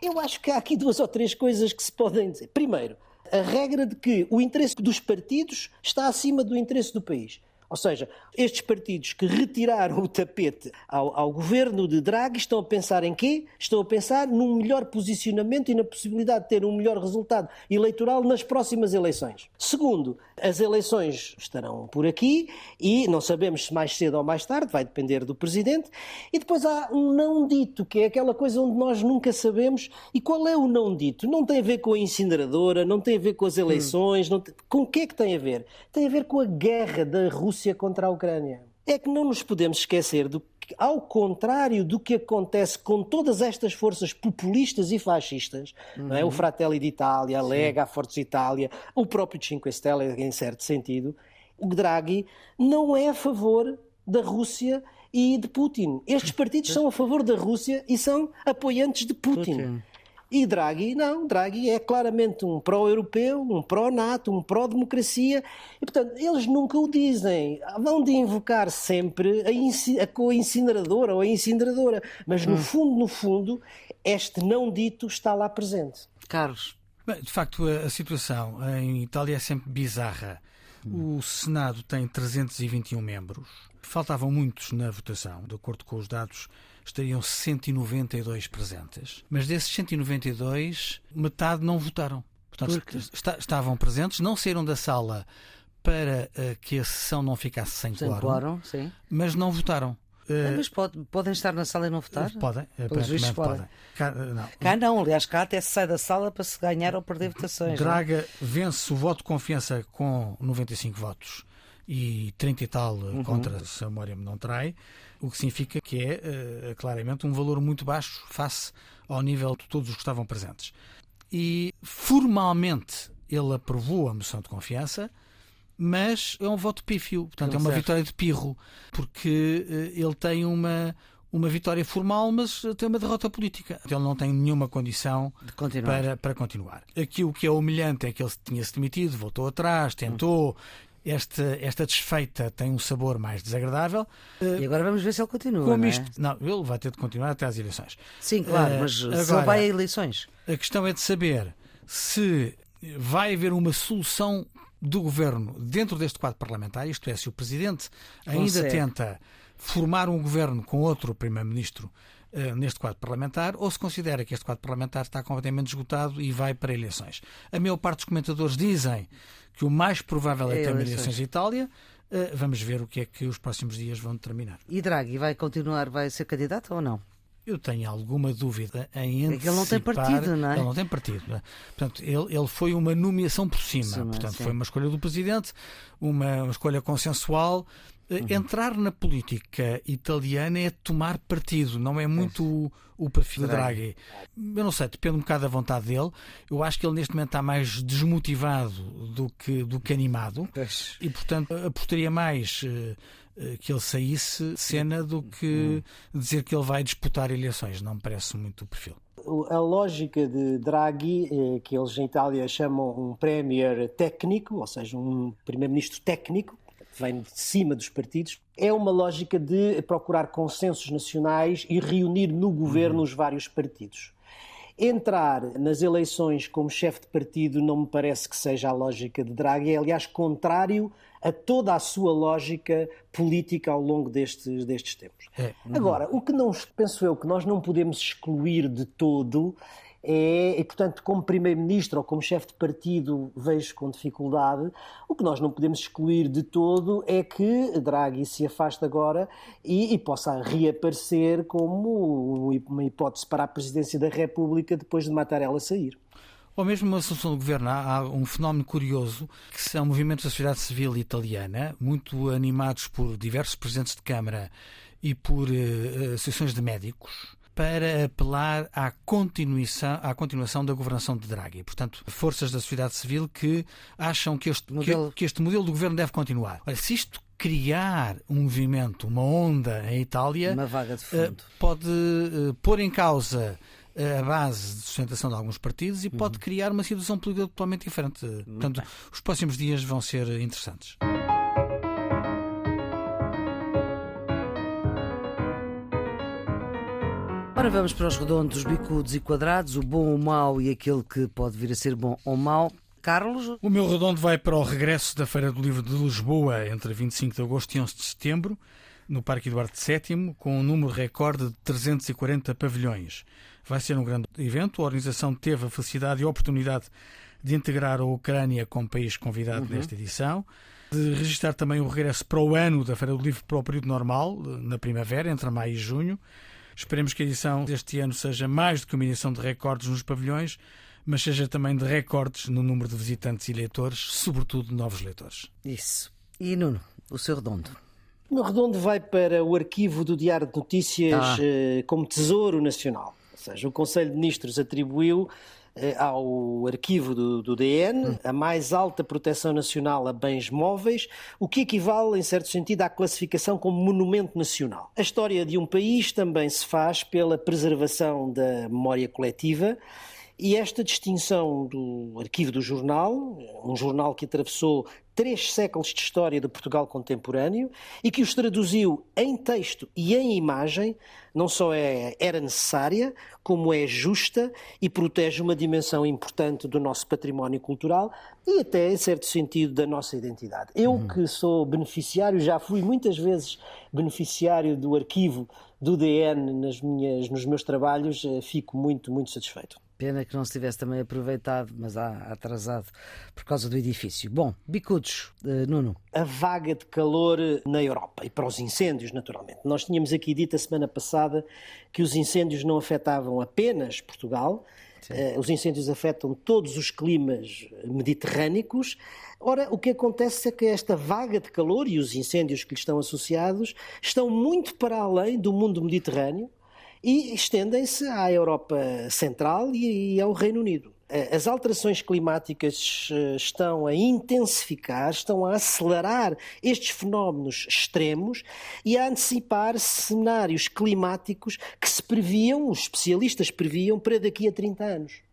Speaker 2: Eu acho que há aqui duas ou três coisas que se podem dizer. Primeiro, a regra de que o interesse dos partidos está acima do interesse do país. Ou seja, estes partidos que retiraram o tapete ao, ao, governo de Draghi estão a pensar em quê? Estão a pensar num melhor posicionamento e na possibilidade de ter um melhor resultado eleitoral nas próximas eleições. Segundo, as eleições estarão por aqui e não sabemos se mais cedo ou mais tarde, vai depender do presidente. E depois há um não dito, que é aquela coisa onde nós nunca sabemos. E qual é o não dito? Não tem a ver com a incineradora, não tem a ver com as eleições, hum. tem... com o que é que tem a ver? Tem a ver com a guerra da Rússia Rússia contra a Ucrânia. É que não nos podemos esquecer do que, ao contrário do que acontece com todas estas forças populistas e fascistas, uhum. é? o uhum. Fratelli d'Italia, a Lega, a Forza Itália, o próprio Cinque Stelle, em certo sentido, o Draghi não é a favor da Rússia e de Putin. Estes partidos são a favor da Rússia e são apoiantes de Putin. Putin. E Draghi, não, Draghi é claramente um pró-europeu, um pró-NATO, um pró-democracia, e portanto eles nunca o dizem. Vão de invocar sempre a, a co-incineradora ou a incineradora, mas no hum. fundo, no fundo, este não dito está lá presente.
Speaker 1: Carlos.
Speaker 3: Bem, de facto, a, a, situação em Itália é sempre bizarra. Hum. O Senado tem 321 membros. Faltavam muitos na votação, de acordo com os dados estariam 192 presentes. Mas desses 192, metade não votaram. Portanto, está, estavam presentes, não saíram da sala para uh, que a sessão não ficasse sem, sem quórum,
Speaker 1: sim.
Speaker 3: mas não votaram.
Speaker 1: Uh, mas pode, podem estar na sala e não votar?
Speaker 3: Podem, aparentemente podem. podem.
Speaker 1: Cá, não. cá não, aliás, cá até se sai da sala para se ganhar ou perder votações.
Speaker 3: Draga não? vence o voto de confiança com 95 votos e 30 e tal uhum. contra, se a memória me não trai o que significa que é uh, claramente um valor muito baixo face ao nível de todos os que estavam presentes. E formalmente ele aprovou a moção de confiança, mas é um voto pífio, portanto é uma certo. vitória de pirro, porque uh, ele tem uma uma vitória formal, mas tem uma derrota política. Ele não tem nenhuma condição Para, para continuar. Aqui o que é humilhante é que ele tinha-se demitido, voltou atrás, tentou, esta, esta desfeita tem um sabor mais desagradável.
Speaker 1: E agora vamos ver se ele continua. Como não, é?
Speaker 3: não ele vai ter de continuar até às eleições.
Speaker 1: Sim, claro, uh, mas agora, só vai a eleições.
Speaker 3: A questão é de saber se vai haver uma solução do governo dentro deste quadro parlamentar, isto é, se o presidente ainda Consegue. tenta formar um governo com outro primeiro-ministro uh, neste quadro parlamentar ou se considera que este quadro parlamentar está completamente esgotado e vai para eleições. A maior parte dos comentadores dizem que o mais provável é, é ter eleições em Itália. Uh, vamos ver o que é que os próximos dias vão determinar.
Speaker 1: E Draghi vai continuar, vai ser candidato ou não?
Speaker 3: Eu tenho alguma dúvida em antecipar... É que
Speaker 1: ele não tem partido, não é?
Speaker 3: Ele não tem partido. É? Portanto, ele, ele foi uma nomeação por cima. Sim, Portanto, sim. foi uma escolha do Presidente, uma, uma escolha consensual. Eh, uhum. Entrar na política italiana é tomar partido, não é muito o, o perfil de Draghi. Eu não sei, depende um bocado da vontade dele. Eu acho que ele neste momento está mais desmotivado do que, do que animado e, portanto, apostaria mais uh, eh, que ele saísse cena do que dizer que ele vai disputar eleições. Não me parece muito o perfil.
Speaker 2: A lógica de Draghi, eh, que eles em Itália chamam um premier técnico, ou seja, um primeiro-ministro técnico, que vem de cima dos partidos, é uma lógica de procurar consensos nacionais e reunir no governo os vários partidos. Entrar nas eleições como chefe de partido não me parece que seja a lógica de Draghi, é aliás contrário a toda a sua lógica política ao longo destes, destes tempos. É. Uhum. Agora, o que não penso eu que nós não podemos excluir de todo é, e portanto, como Primeiro-Ministro ou como chefe de partido, vejo com dificuldade. O que nós não podemos excluir de todo é que Draghi se afaste agora e, e possa reaparecer como uma hipótese para a presidência da República depois de Mattarella sair.
Speaker 3: Ou mesmo uma solução do governo, há um fenómeno curioso que são movimentos da sociedade civil italiana, muito animados por diversos presidentes de Câmara e por uh, associações de médicos, para apelar à continuação, à continuação da governação de Draghi. Portanto, forças da sociedade civil que acham que este modelo, que, que este modelo do governo deve continuar. Olha, se isto criar um movimento, uma onda em Itália,
Speaker 1: de. Uh,
Speaker 3: pode uh, pôr em causa a base de sustentação de alguns partidos e pode uhum. criar uma situação política totalmente diferente. Portanto, os próximos dias vão ser interessantes.
Speaker 1: Ora, vamos para os redondos, bicudos e quadrados, o bom, o mau e aquele que pode vir a ser bom ou mau. Carlos?
Speaker 3: O meu redondo vai para o regresso da Feira do Livro de Lisboa entre 25 de agosto e 11 de setembro, no Parque Eduardo VII, com um número recorde de 340 pavilhões. Vai ser um grande evento. A organização teve a felicidade e a oportunidade de integrar a Ucrânia como país convidado uhum. nesta edição, de registrar também o regresso para o ano da Feira do Livro para o período normal, na primavera, entre maio e junho. Esperemos que a edição deste ano seja mais do que uma edição de recordes nos pavilhões, mas seja também de recordes no número de visitantes e leitores, sobretudo novos leitores.
Speaker 1: Isso. E Nuno, o seu redondo?
Speaker 2: O meu redondo vai para o arquivo do Diário de Notícias ah. Como Tesouro Nacional seja, o Conselho de Ministros atribuiu ao arquivo do, do, DN a mais alta proteção nacional a bens móveis, o que equivale, em certo sentido, à classificação como monumento nacional. A história de um país também se faz pela preservação da memória coletiva. E esta distinção do arquivo do jornal, um jornal que atravessou três séculos de história do Portugal contemporâneo e que os traduziu em texto e em imagem, não só é, era necessária, como é justa e protege uma dimensão importante do nosso património cultural e até, em certo sentido, da nossa identidade. Eu, uhum. que sou beneficiário, já fui muitas vezes beneficiário do arquivo do DN nas minhas, nos meus trabalhos, eh, fico muito, muito satisfeito.
Speaker 1: Pena que não se tivesse também aproveitado, mas há atrasado por causa do edifício. Bom, bicudos, uh, Nuno.
Speaker 2: A vaga de calor na Europa e para os incêndios, naturalmente. Nós tínhamos aqui dito a semana passada que os incêndios não afetavam apenas Portugal, uh, os incêndios afetam todos os climas mediterrânicos. Ora, o que acontece é que esta vaga de calor e os incêndios que lhe estão associados estão muito para além do mundo mediterrâneo e estendem-se à Europa Central e ao Reino Unido. Eh, as alterações climáticas eh, estão a intensificar, estão a acelerar estes fenómenos extremos e a antecipar cenários climáticos que se previam, os especialistas previam, para daqui a 30 anos.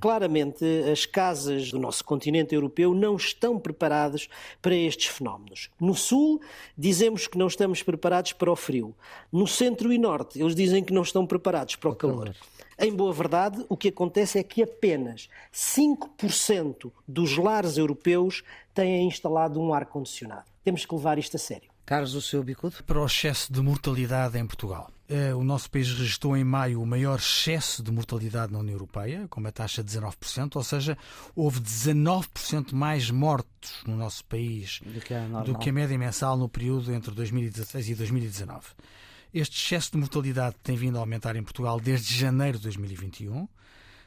Speaker 2: Claramente, as casas do nosso continente europeu não estão preparadas para estes fenómenos. No Sul, dizemos que não estamos preparados para o frio. No Centro e Norte, eles dizem que não estão preparados para o calor. Em boa verdade, o que acontece é que apenas 5% dos lares europeus têm instalado um ar-condicionado. Temos que levar isto a sério.
Speaker 1: Carlos, o seu bicudo?
Speaker 3: Para o excesso de mortalidade em Portugal. Eh, o nosso país registrou em maio o maior excesso de mortalidade na União Europeia, com uma taxa de 19%, ou seja, houve 19% mais mortos no nosso país
Speaker 1: do que, a
Speaker 3: do que a média mensal no período entre 2016 e 2019. Este excesso de mortalidade tem vindo a aumentar em Portugal desde janeiro de 2021,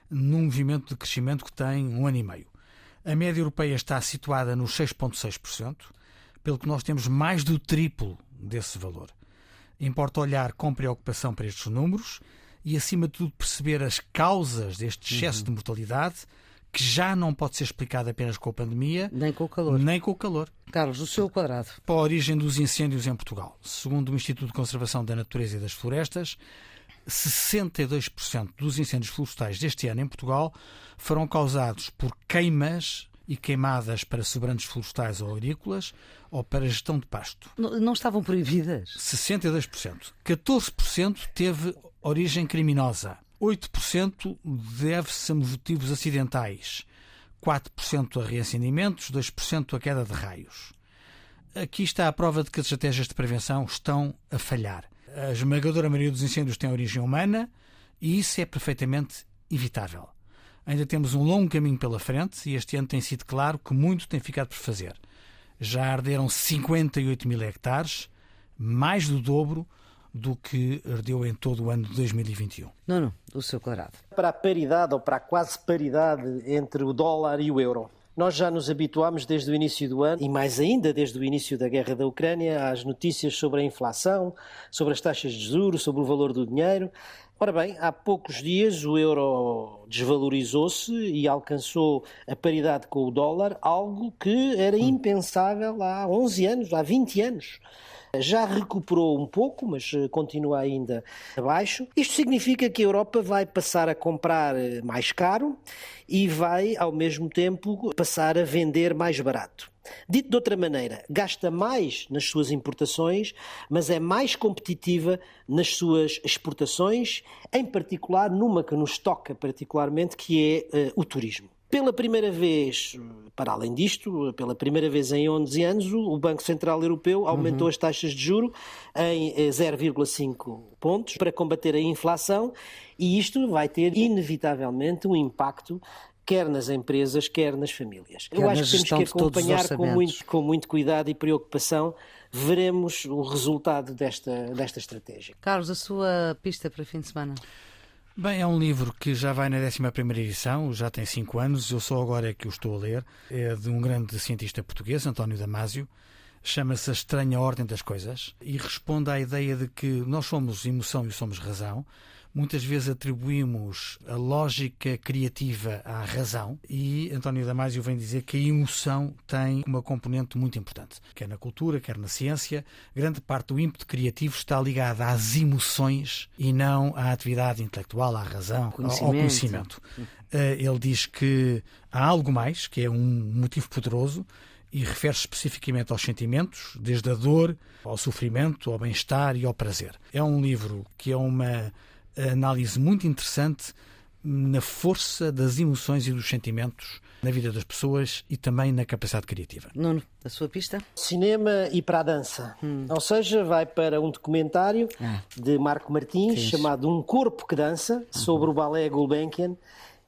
Speaker 3: num movimento de crescimento que tem um ano e meio. A média europeia está situada nos 6,6%, pelo que nós temos mais do triplo desse valor. Importa olhar com preocupação para estes números e, acima de tudo, perceber as causas deste excesso uhum. de mortalidade, que já não pode ser explicado apenas com a pandemia,
Speaker 1: nem com o calor.
Speaker 3: Nem com o calor.
Speaker 1: Carlos, o seu quadrado.
Speaker 3: Para a origem dos incêndios em Portugal. Segundo o Instituto de Conservação da Natureza e das Florestas, 62% dos incêndios florestais deste ano em Portugal foram causados por queimas e queimadas para sobrantes florestais ou agrícolas ou para gestão de pasto.
Speaker 1: Não, não estavam proibidas?
Speaker 3: 62%. 14% teve origem criminosa. 8% deve-se a motivos acidentais. 4% a reacendimentos, 2% a queda de raios. Aqui está a prova de que as estratégias de prevenção estão a falhar. A esmagadora maioria dos incêndios tem origem humana e isso é perfeitamente evitável. Ainda temos um longo caminho pela frente e este ano tem sido claro que muito tem ficado por fazer. Já arderam 58 mil hectares, mais do dobro do que ardeu em todo o ano de 2021.
Speaker 1: Não, não, o seu quadrado.
Speaker 2: Para a paridade ou para a quase paridade entre o dólar e o euro. Nós já nos habituámos desde o início do ano, e mais ainda desde o início da guerra da Ucrânia, às notícias sobre a inflação, sobre as taxas de juros, sobre o valor do dinheiro. Ora bem, há poucos dias o euro desvalorizou-se e alcançou a paridade com o dólar, algo que era impensável há 11 anos, há 20 anos. Já recuperou um pouco, mas eh, continua ainda abaixo. Isto significa que a Europa vai passar a comprar eh, mais caro e vai, ao mesmo tempo, passar a vender mais barato. Dito de outra maneira, gasta mais nas suas importações, mas é mais competitiva nas suas exportações, em particular numa que nos toca particularmente, que é uh, o turismo. Pela primeira vez, para além disto, pela primeira vez em 11 anos, o Banco Central Europeu aumentou uhum. as taxas de juro em 0,5 eh, pontos para combater a inflação e isto vai ter inevitavelmente um impacto quer nas empresas, quer nas famílias.
Speaker 1: Quer Eu acho que temos que acompanhar
Speaker 2: com muito, com muito cuidado e preocupação. Veremos o resultado desta, desta estratégia.
Speaker 1: Carlos, a sua pista para fim de semana?
Speaker 3: Bem, é um livro que já vai na 11 edição, já tem 5 anos, eu sou agora é que o estou a ler. É de um grande cientista português, António Damasio. Chama-se A Estranha Ordem das Coisas e responde à ideia de que nós somos emoção e somos razão muitas vezes atribuímos a lógica criativa à razão e António Damasio vem dizer que a emoção tem uma componente muito importante, quer na cultura, quer na ciência. Grande parte do ímpeto criativo está ligada às emoções e não à atividade intelectual, à razão, conhecimento. ao conhecimento. Eh, ele diz que há algo mais, que é um motivo poderoso, e refere-se especificamente aos sentimentos, desde a dor ao sofrimento, ao bem-estar e ao prazer. É um livro que é uma análise muito interessante na força das emoções e dos sentimentos na vida das pessoas e também na capacidade criativa.
Speaker 1: Nuno, a sua pista?
Speaker 2: Cinema e para a dança. Hum. Ou seja, vai para um documentário ah. de Marco Martins chamado Um Corpo que Dança, sobre uhum. o balé Gulbenkian,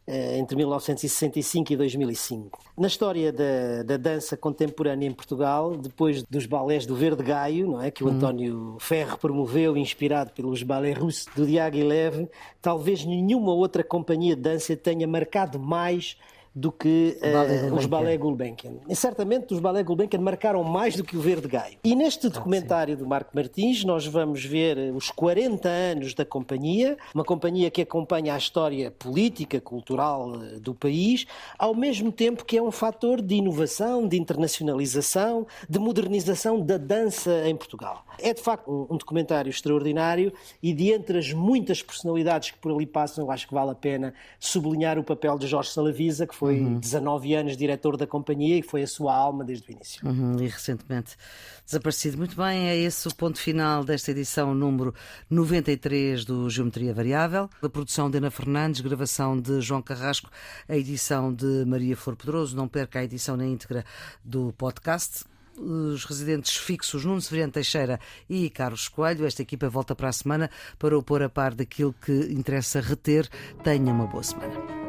Speaker 2: entre 1965 e 2005. Na história da, da, dança contemporânea em Portugal, depois dos balés do Verde Gaio, não é, que o uhum. António Ferro promoveu, inspirado pelos balés russos do Diaghilev, talvez nenhuma outra companhia de dança tenha marcado mais do que uh, os Balé Gulbenkian. E certamente os Balé Gulbenkian marcaram mais do que o Verde Gaio. E neste documentário do Marco Martins nós vamos ver eh, os 40 anos da companhia, uma companhia que acompanha a história política, cultural eh, do país, ao mesmo tempo que é um fator de inovação, de internacionalização, de modernização da dança em Portugal. É de facto um documentário extraordinário e de entre as muitas personalidades que por ali passam, acho que vale a pena sublinhar o papel de Jorge Salavisa, que foi uhum. 19 anos diretor da companhia e foi a sua alma desde o início.
Speaker 1: Uhum, e recentemente desaparecido. Muito bem, é esse o ponto final desta edição número 93 do Geometria Variável. A produção de Ana Fernandes, gravação de João Carrasco, a edição de Maria Flor Pedroso. Não perca a edição na íntegra do podcast. os residentes fixos Nuno Severiano Teixeira e Carlos Coelho. Esta equipa volta para a semana para o pôr a par daquilo que interessa reter. Tenha uma boa semana.